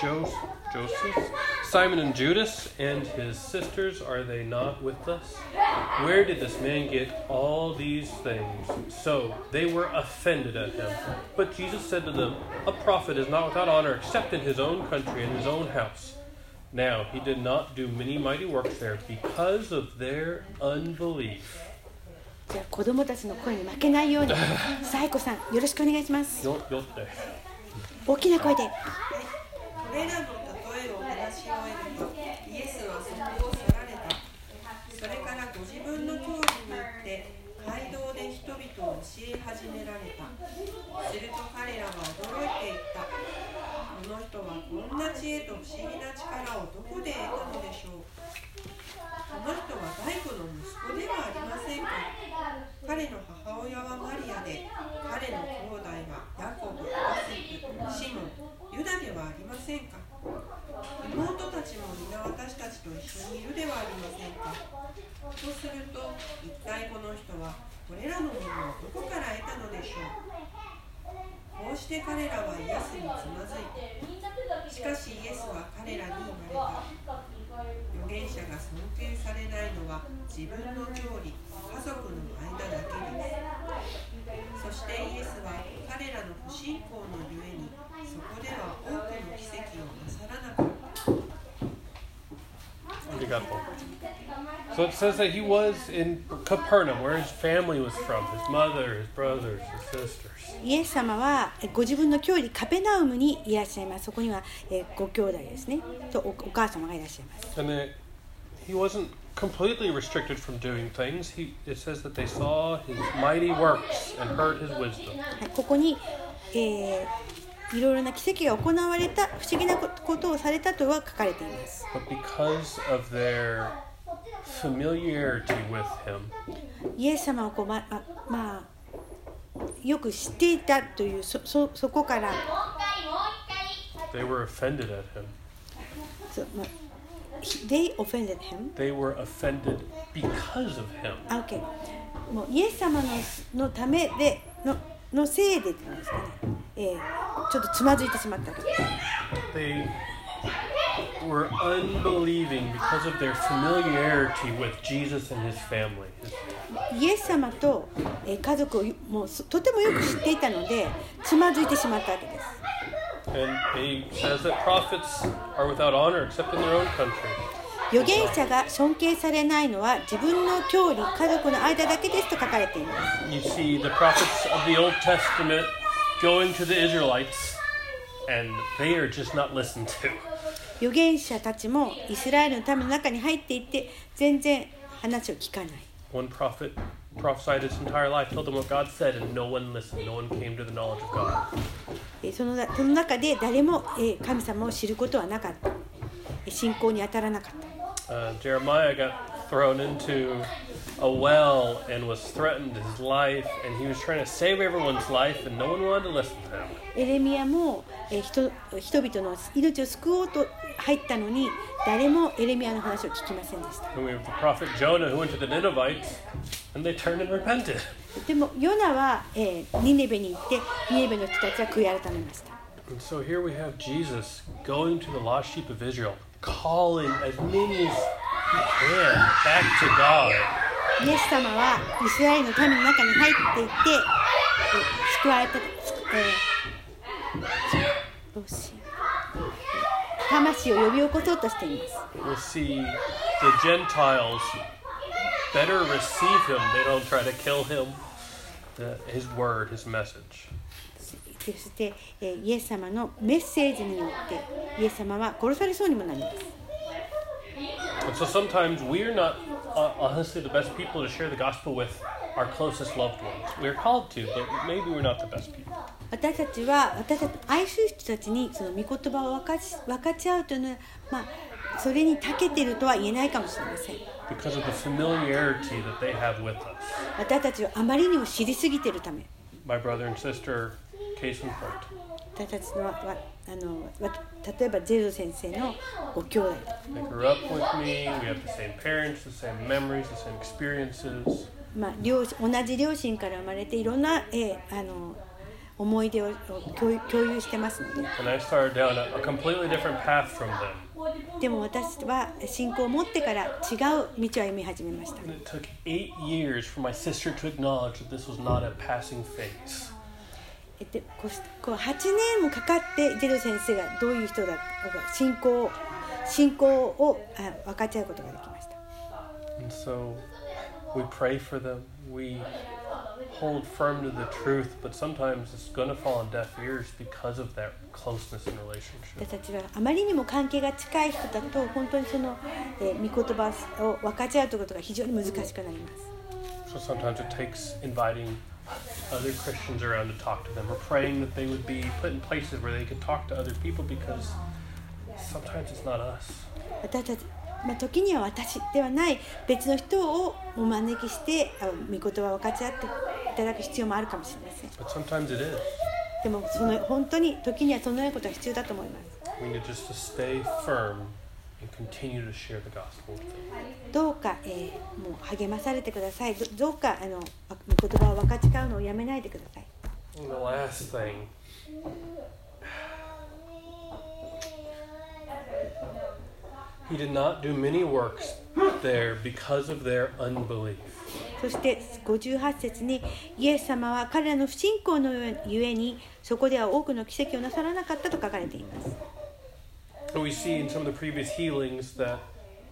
Jos- Joseph, Simon and Judas, and his sisters? Are they not with us? Where did this man get all these things? So they were offended at him. But Jesus said to them, A prophet is not without honor except in his own country and his own house. Now he did not do many mighty works there because of their unbelief. じゃあ子供たちの声に負けないようにサイコさんよろしくお願いします Yo- yotte. 大きな声でこれらの イエスはそこを去られた。それからご自分の教義によって街道で人々を教え始められた。すると彼らは驚いていった。この人はこんな知恵と不思議な力をどこで得たのでしょうこの人は大工の息子ではありませんか。彼の母親はマリアで彼の兄弟はヤコブ、ヨセフ、シモン、ユダではありませんか妹たちも皆私たちと一緒にいるではありませんかとすると一体この人はこれらのものをどこから得たのでしょうこうして彼らはイエスにつまずいた。しかしイエスは彼らに言われた。預言者が尊敬されないのは自分の料理家族の So it says that he was in Capernaum, where his family was from his mother, his brothers, his sisters. イエス様はえご自分の郷里カペナウムにいらっしゃいますそこにはえご兄弟ですねとおお母様がいらっしゃいます And that he wasn't completely restricted from doing things. He, it says that they saw his mighty works and heard his wisdom. はいここに、えーいろいろな奇跡が行われた不思議なことをされたとは書かれています But because of their familiarity with him, イエス様をこうまままあよく知っていたというそそそこから they were offended at him. そ、まあ、They offended him They were offended because of him. あ OK もうイエス様ののためでののせいでですかね、えーちょっとつまずいてしまったと They イエス様と家族をもうとてもよく知っていたのでつまずいてしまったわけです。預言者が尊敬されないのは自分の教理、家族の間だけですと書かれています。And they are just not listened to. 預言者たちもイスラエルの民の中に入っていって全然話を聞かない One prophet prophesied his entire life, told them what God said, and no one listened. No one came to the knowledge of God. えーそのその中で誰もえー神様を知ることはなかったえー信仰に当たらなかった Uh, Jeremiah got thrown into a well and was threatened his life, and he was trying to save everyone's life, and no one wanted to listen to him. エレミアも、えー人人々の命を救おうと入ったのに誰もエレミアの話を聞きませんでした And we have the prophet Jonah who went to the Ninevites, and they turned and repented. でもヨナは、えーニネベに行ってニネベの人たちは悔い改めました And so here we have Jesus going to the lost sheep of Israel, calling as many as he can back to God. イエス様はイスラエルの民の中に入っていって、えー救われた、えーどうし魂を呼び起こそうとしています We'll see the Gentiles better receive him. They don't try to kill him. The, his word, his message. そして、えーイエス様のメッセージによってイエス様は殺されそうにもなります so sometimes we're not uh, honestly the best people to share the gospel with our closest loved ones. We're called to, but maybe we're not the best people. 私たちは私たち愛する人たちにその御言葉を分かち分かち合うというのは、まあ、それに長けているとは言えないかもしれません Because of the familiarity that they have with us. 私たちはあまりにも知りすぎているため My brother and sister, case in point. 私たちのわわあのわ例えばジェル先生のご兄弟 They grew up with me. We have the same parents, the same memories, the same experiences. まあ、両同じ両親から生まれていろんな、えーあの思い出を共有共有してますので And I started down a, a completely different path from them. でも私は信仰を持ってから違う道を歩み始めました And it took eight years for my sister to acknowledge that this was not a passing phase. えでこうしこう8年もかかってジェル先生がどういう人だか信仰を信仰をあ分かち合うことができました And so we pray for them. We hold firm to the truth, but sometimes it's going to fall on deaf ears because of that closeness 私 relationship. たちはあまりにも関係が近い人だと本当にその、えー御言葉を分かち合うということが非常に難しくなります So sometimes it takes inviting other Christians around to talk to them or praying that they would be put in places where they could talk to other people because sometimes it's not us. 私たち、まあ、時には私ではない別の人をお招きしてあ御言葉を分かち合っていただく必要もあるかもしれません But sometimes it is. でもその本当に時にはそのようなことが必要だと思います We need just to stay firm どうか、えー、もう励まされてください。ど,うかあの言葉を分かち合うのをやめないでください。そして58節にイエス様は彼らの不信仰のゆえにそこでは多くの奇跡をなさらなかったと書かれています。And we see in some of the previous healings that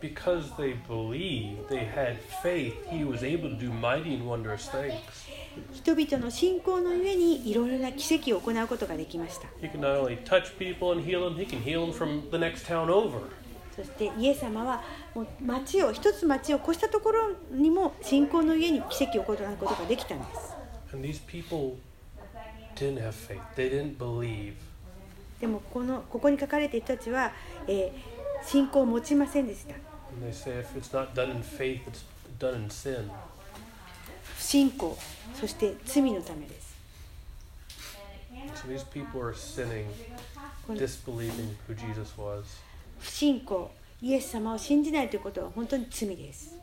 because they believed, they had faith, he was able to do mighty and wondrous things. 人々の信仰のゆえにいろいろな奇跡を行うことができました He can not only touch people and heal them, he can heal them from the next town over. そしてイエス様はもう町を一つ町を越したところにも信仰のゆえに奇跡を行うことができたんです And these people didn't have faith. They didn't believe. でもこ,のここに書かれているたちは、えー、信仰を持ちませんでした。信仰、そして罪のためです。信仰、イエス様を信じないということは本当に罪です。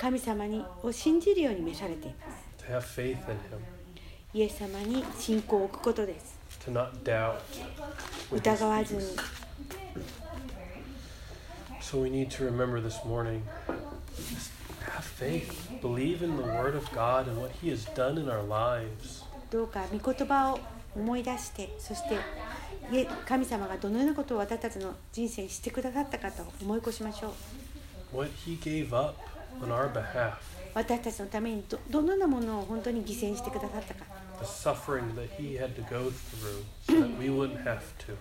神様にを信じるように召されています to have faith in Him, イエス様に信仰を置くことです to not doubt. with his 疑わずに. So we need to remember this morning just have faith, believe in the Word of God and what He has done in our lives. どうか御言葉を思い出してそして神様がどのようなことを私たちの人生にしてくださったかと思い越しましょう What He gave up on our behalf, 私たちのためにどどのようなものを本当に犠牲にしてくださったか the suffering that He had to go through so that we wouldn't have to.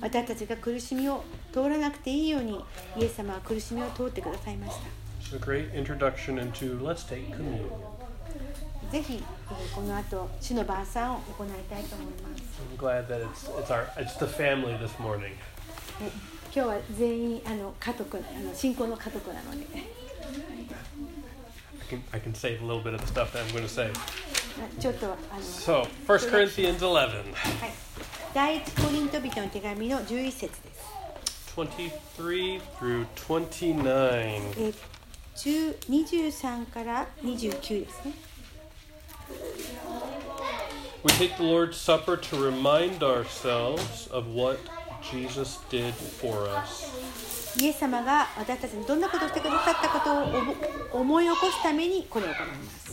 私たちが苦しみを通らなくていいようにイエス様は苦しみを通ってくださいました It's a great introduction into let's take communion. ぜひ、えーこの後主の晩餐を行いたいと思います I'm glad that it's it's our it's the family this morning. 今日は全員あの家族あの信仰の家族なので I can, I can save a little bit of the stuff that I'm going to say. ちょっとあの So, 1 Corinthians 11, はい、第一コリント人の手紙の11節です。 23 through 29. え10 23から29ですね。 We take the Lord's Supper to remind ourselves of what Jesus did for us. イエス様が私たちにどんなことをしてくださったことを思い起こすためにこれを行います。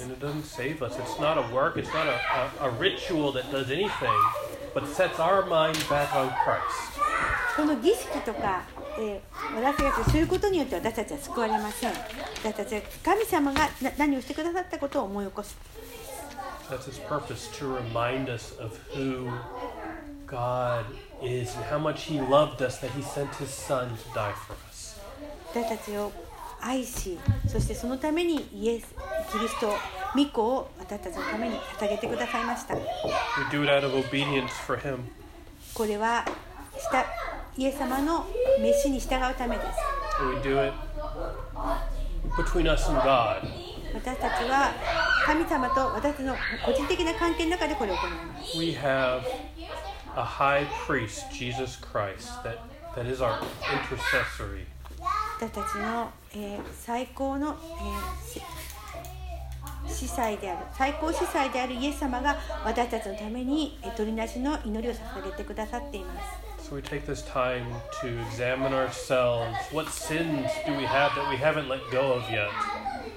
この儀式とか、え、私たちがすることによって私たちは救われません。私たちは神様が何をしてくださったことを思い起こす。And how much he loved us that he sent his son to die for us. 私たちを愛し、そしてそのためにイエス、キリスト、御子を私たちのために捧げてくださいました。We do it out of obedience for him. これはしたイエス様の召しに従うためです。We do it between us and God. 私たちは神様と私の個人的な関係の中でこれを行います。We have a high priest, Jesus Christ, that, that is our intercessory. 私たちの、えー最高の、えーし司祭である最高司祭であるイエス様が私たちのためにえー取りなしの祈りを捧げてくださっています。So we take this time to examine ourselves. What sins do we have that we haven't let go of yet?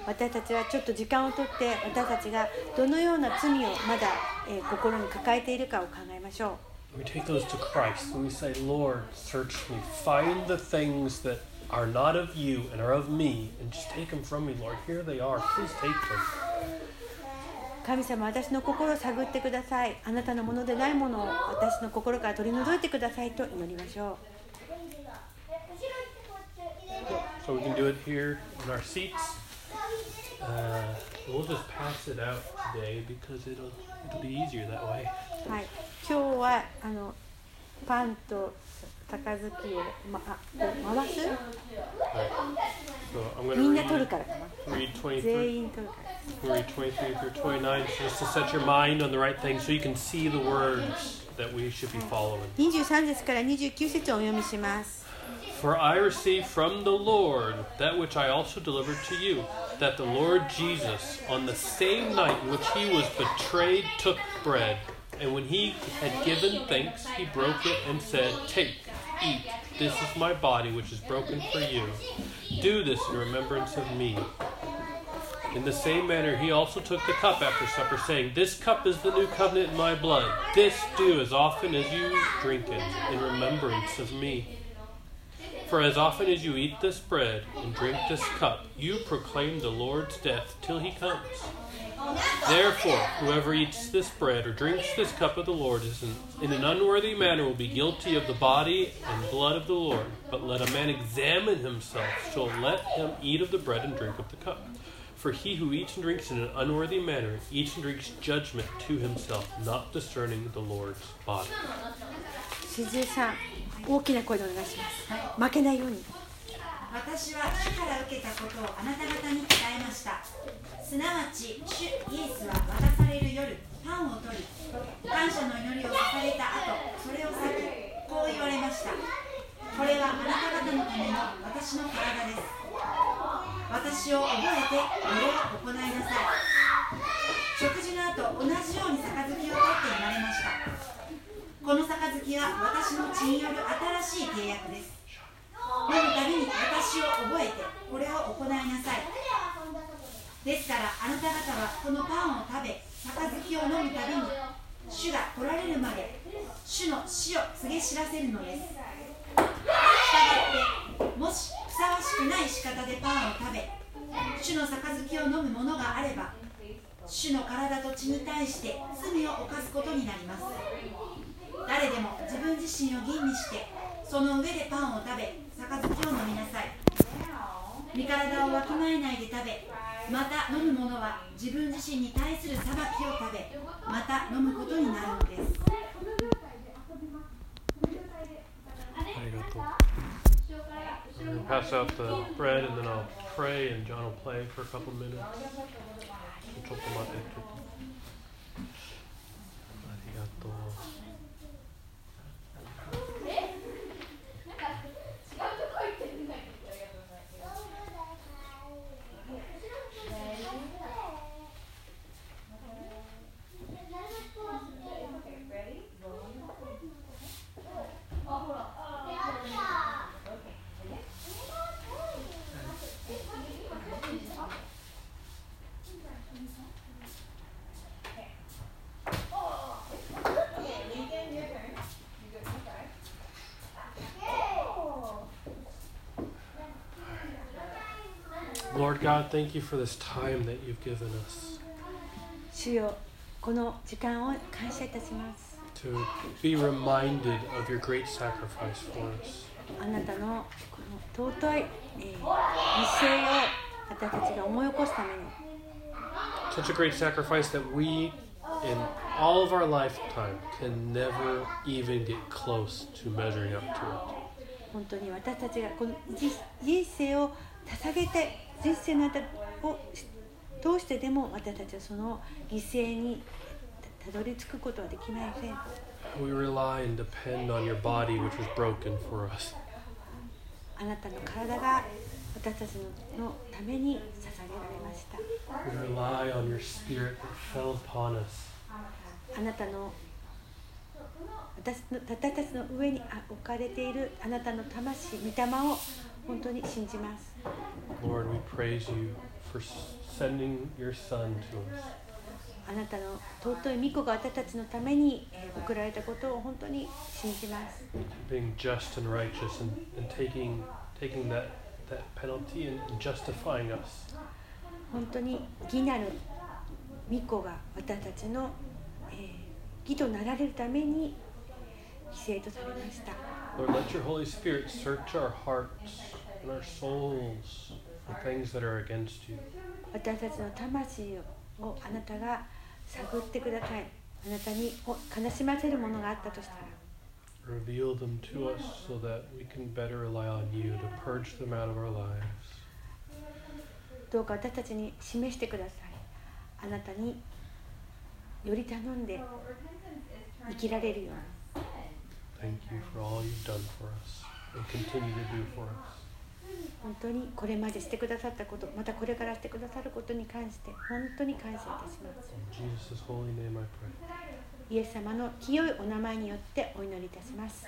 私たちはちょっと時間をとって私たちがどのような罪をまだ、えー心に抱えているかを考えましょう。We take those to Christ and we say, Lord, search me. Find the things that are not of you and are of me, and just take them from me, Lord. Here they are. Please take them. 神様私の心を探ってくださいあなたのものでないものを私の心から取り除いてくださいと祈りましょ So we can do it here in our seats. Uh, we'll just pass it out today because it'll it'll be easier that way. うはい 今日はあのパンと杯を、ま、あこう回す Right. So I'm みん going な to 取る read, からかな read 23, 全員取るからです read 23 through 29 just to set your mind on the right thing so you can see the words that we should be following. 23節から29節をお読みします For I received from the Lord that which I also delivered to you, that the Lord Jesus, on the same night in which he was betrayed, took bread, and when he had given thanks, he broke it and said, Take, eat, this is my body which is broken for you. Do this in remembrance of me. In the same manner, he also took the cup after supper, saying, This cup is the new covenant in my blood. This do as often as you drink it, in remembrance of me. For as often as you eat this bread and drink this cup, you proclaim the Lord's death till he comes. Therefore, whoever eats this bread or drinks this cup of the Lord is in, in an unworthy manner will be guilty of the body and blood of the Lord. But let a man examine himself, so let him eat of the bread and drink of the cup. For he who eats and drinks in an unworthy manner eats and drinks judgment to himself, not discerning the Lord's body. しずさん大きな声でお願いします負けないように 私は主から受けたことをあなた方に伝えました。すなわち主イエスは渡される夜パンを取り感謝の祈りを捧げた後それを裂きこう言われました。これはあなた方のための私の体です。私を覚えてこれを行いなさい。食事の後同じように杯を取って言われました。この杯は私の血による新しい契約です。飲むたびに私を覚えてこれを行いなさい。ですからあなた方はこのパンを食べ杯を飲むたびに主が来られるまで主の死を告げ知らせるのです。したがってもしふさわしくない仕方でパンを食べ主の杯を飲むものがあれば主の体と血に対して罪を犯すことになります。誰でも自分自身を吟味してその上でパンを食べ杯を飲みなさい身体をわきまえないで食べまた飲む者は自分自身に対する裁きを食べまた飲むことになるのですありがとう。I'm gonna pass out the bread and then I'll pray and John will play for a couple minutes. ちょっと待って。ちょっと God, thank you for this time that you've given us 主よこの時間を感謝いたします to be reminded of your great sacrifice for us. あなたのこの尊い、えー犠牲を私たちが思い起こすために Such a great sacrifice that we, in all of our lifetime, can never even get close to measuring up to it. 本当に私たちがこの人人生を捧げて 人生の間を通してでも私たちはその犠牲にたたどり着くことはできません We rely and depend on your body, which was broken for us. あなたの体が私たちののために捧げられました We rely on your spirit that fell upon us. あなたの私の私たちの上にあ置かれているあなたの魂御霊を本当に信じます Lord, we praise you for sending your Son to us. あなたの尊い御子が私たちのためにえー送られたことを本当に信じます being just and righteous and, and taking taking that that penalty and justifying us. 本当に義なる御子が私たちの、えー義となられるために犠牲とされました Lord, let your Holy Spirit search our hearts and our souls for things that are against you. 私たちの魂をあなたが探ってくださいあなたにお悲しませるものがあったとしたら Reveal them to us so that we can better rely on you to purge them out of our lives. どうか私たちに示してくださいあなたにより頼んで生きられるように Thank you for all you've done for us and continue to do for us. 本当にこれまでしてくださったことまたこれからしてくださることに関して本当に感謝いたします。イエス様の清いお名前によってお祈りいたします。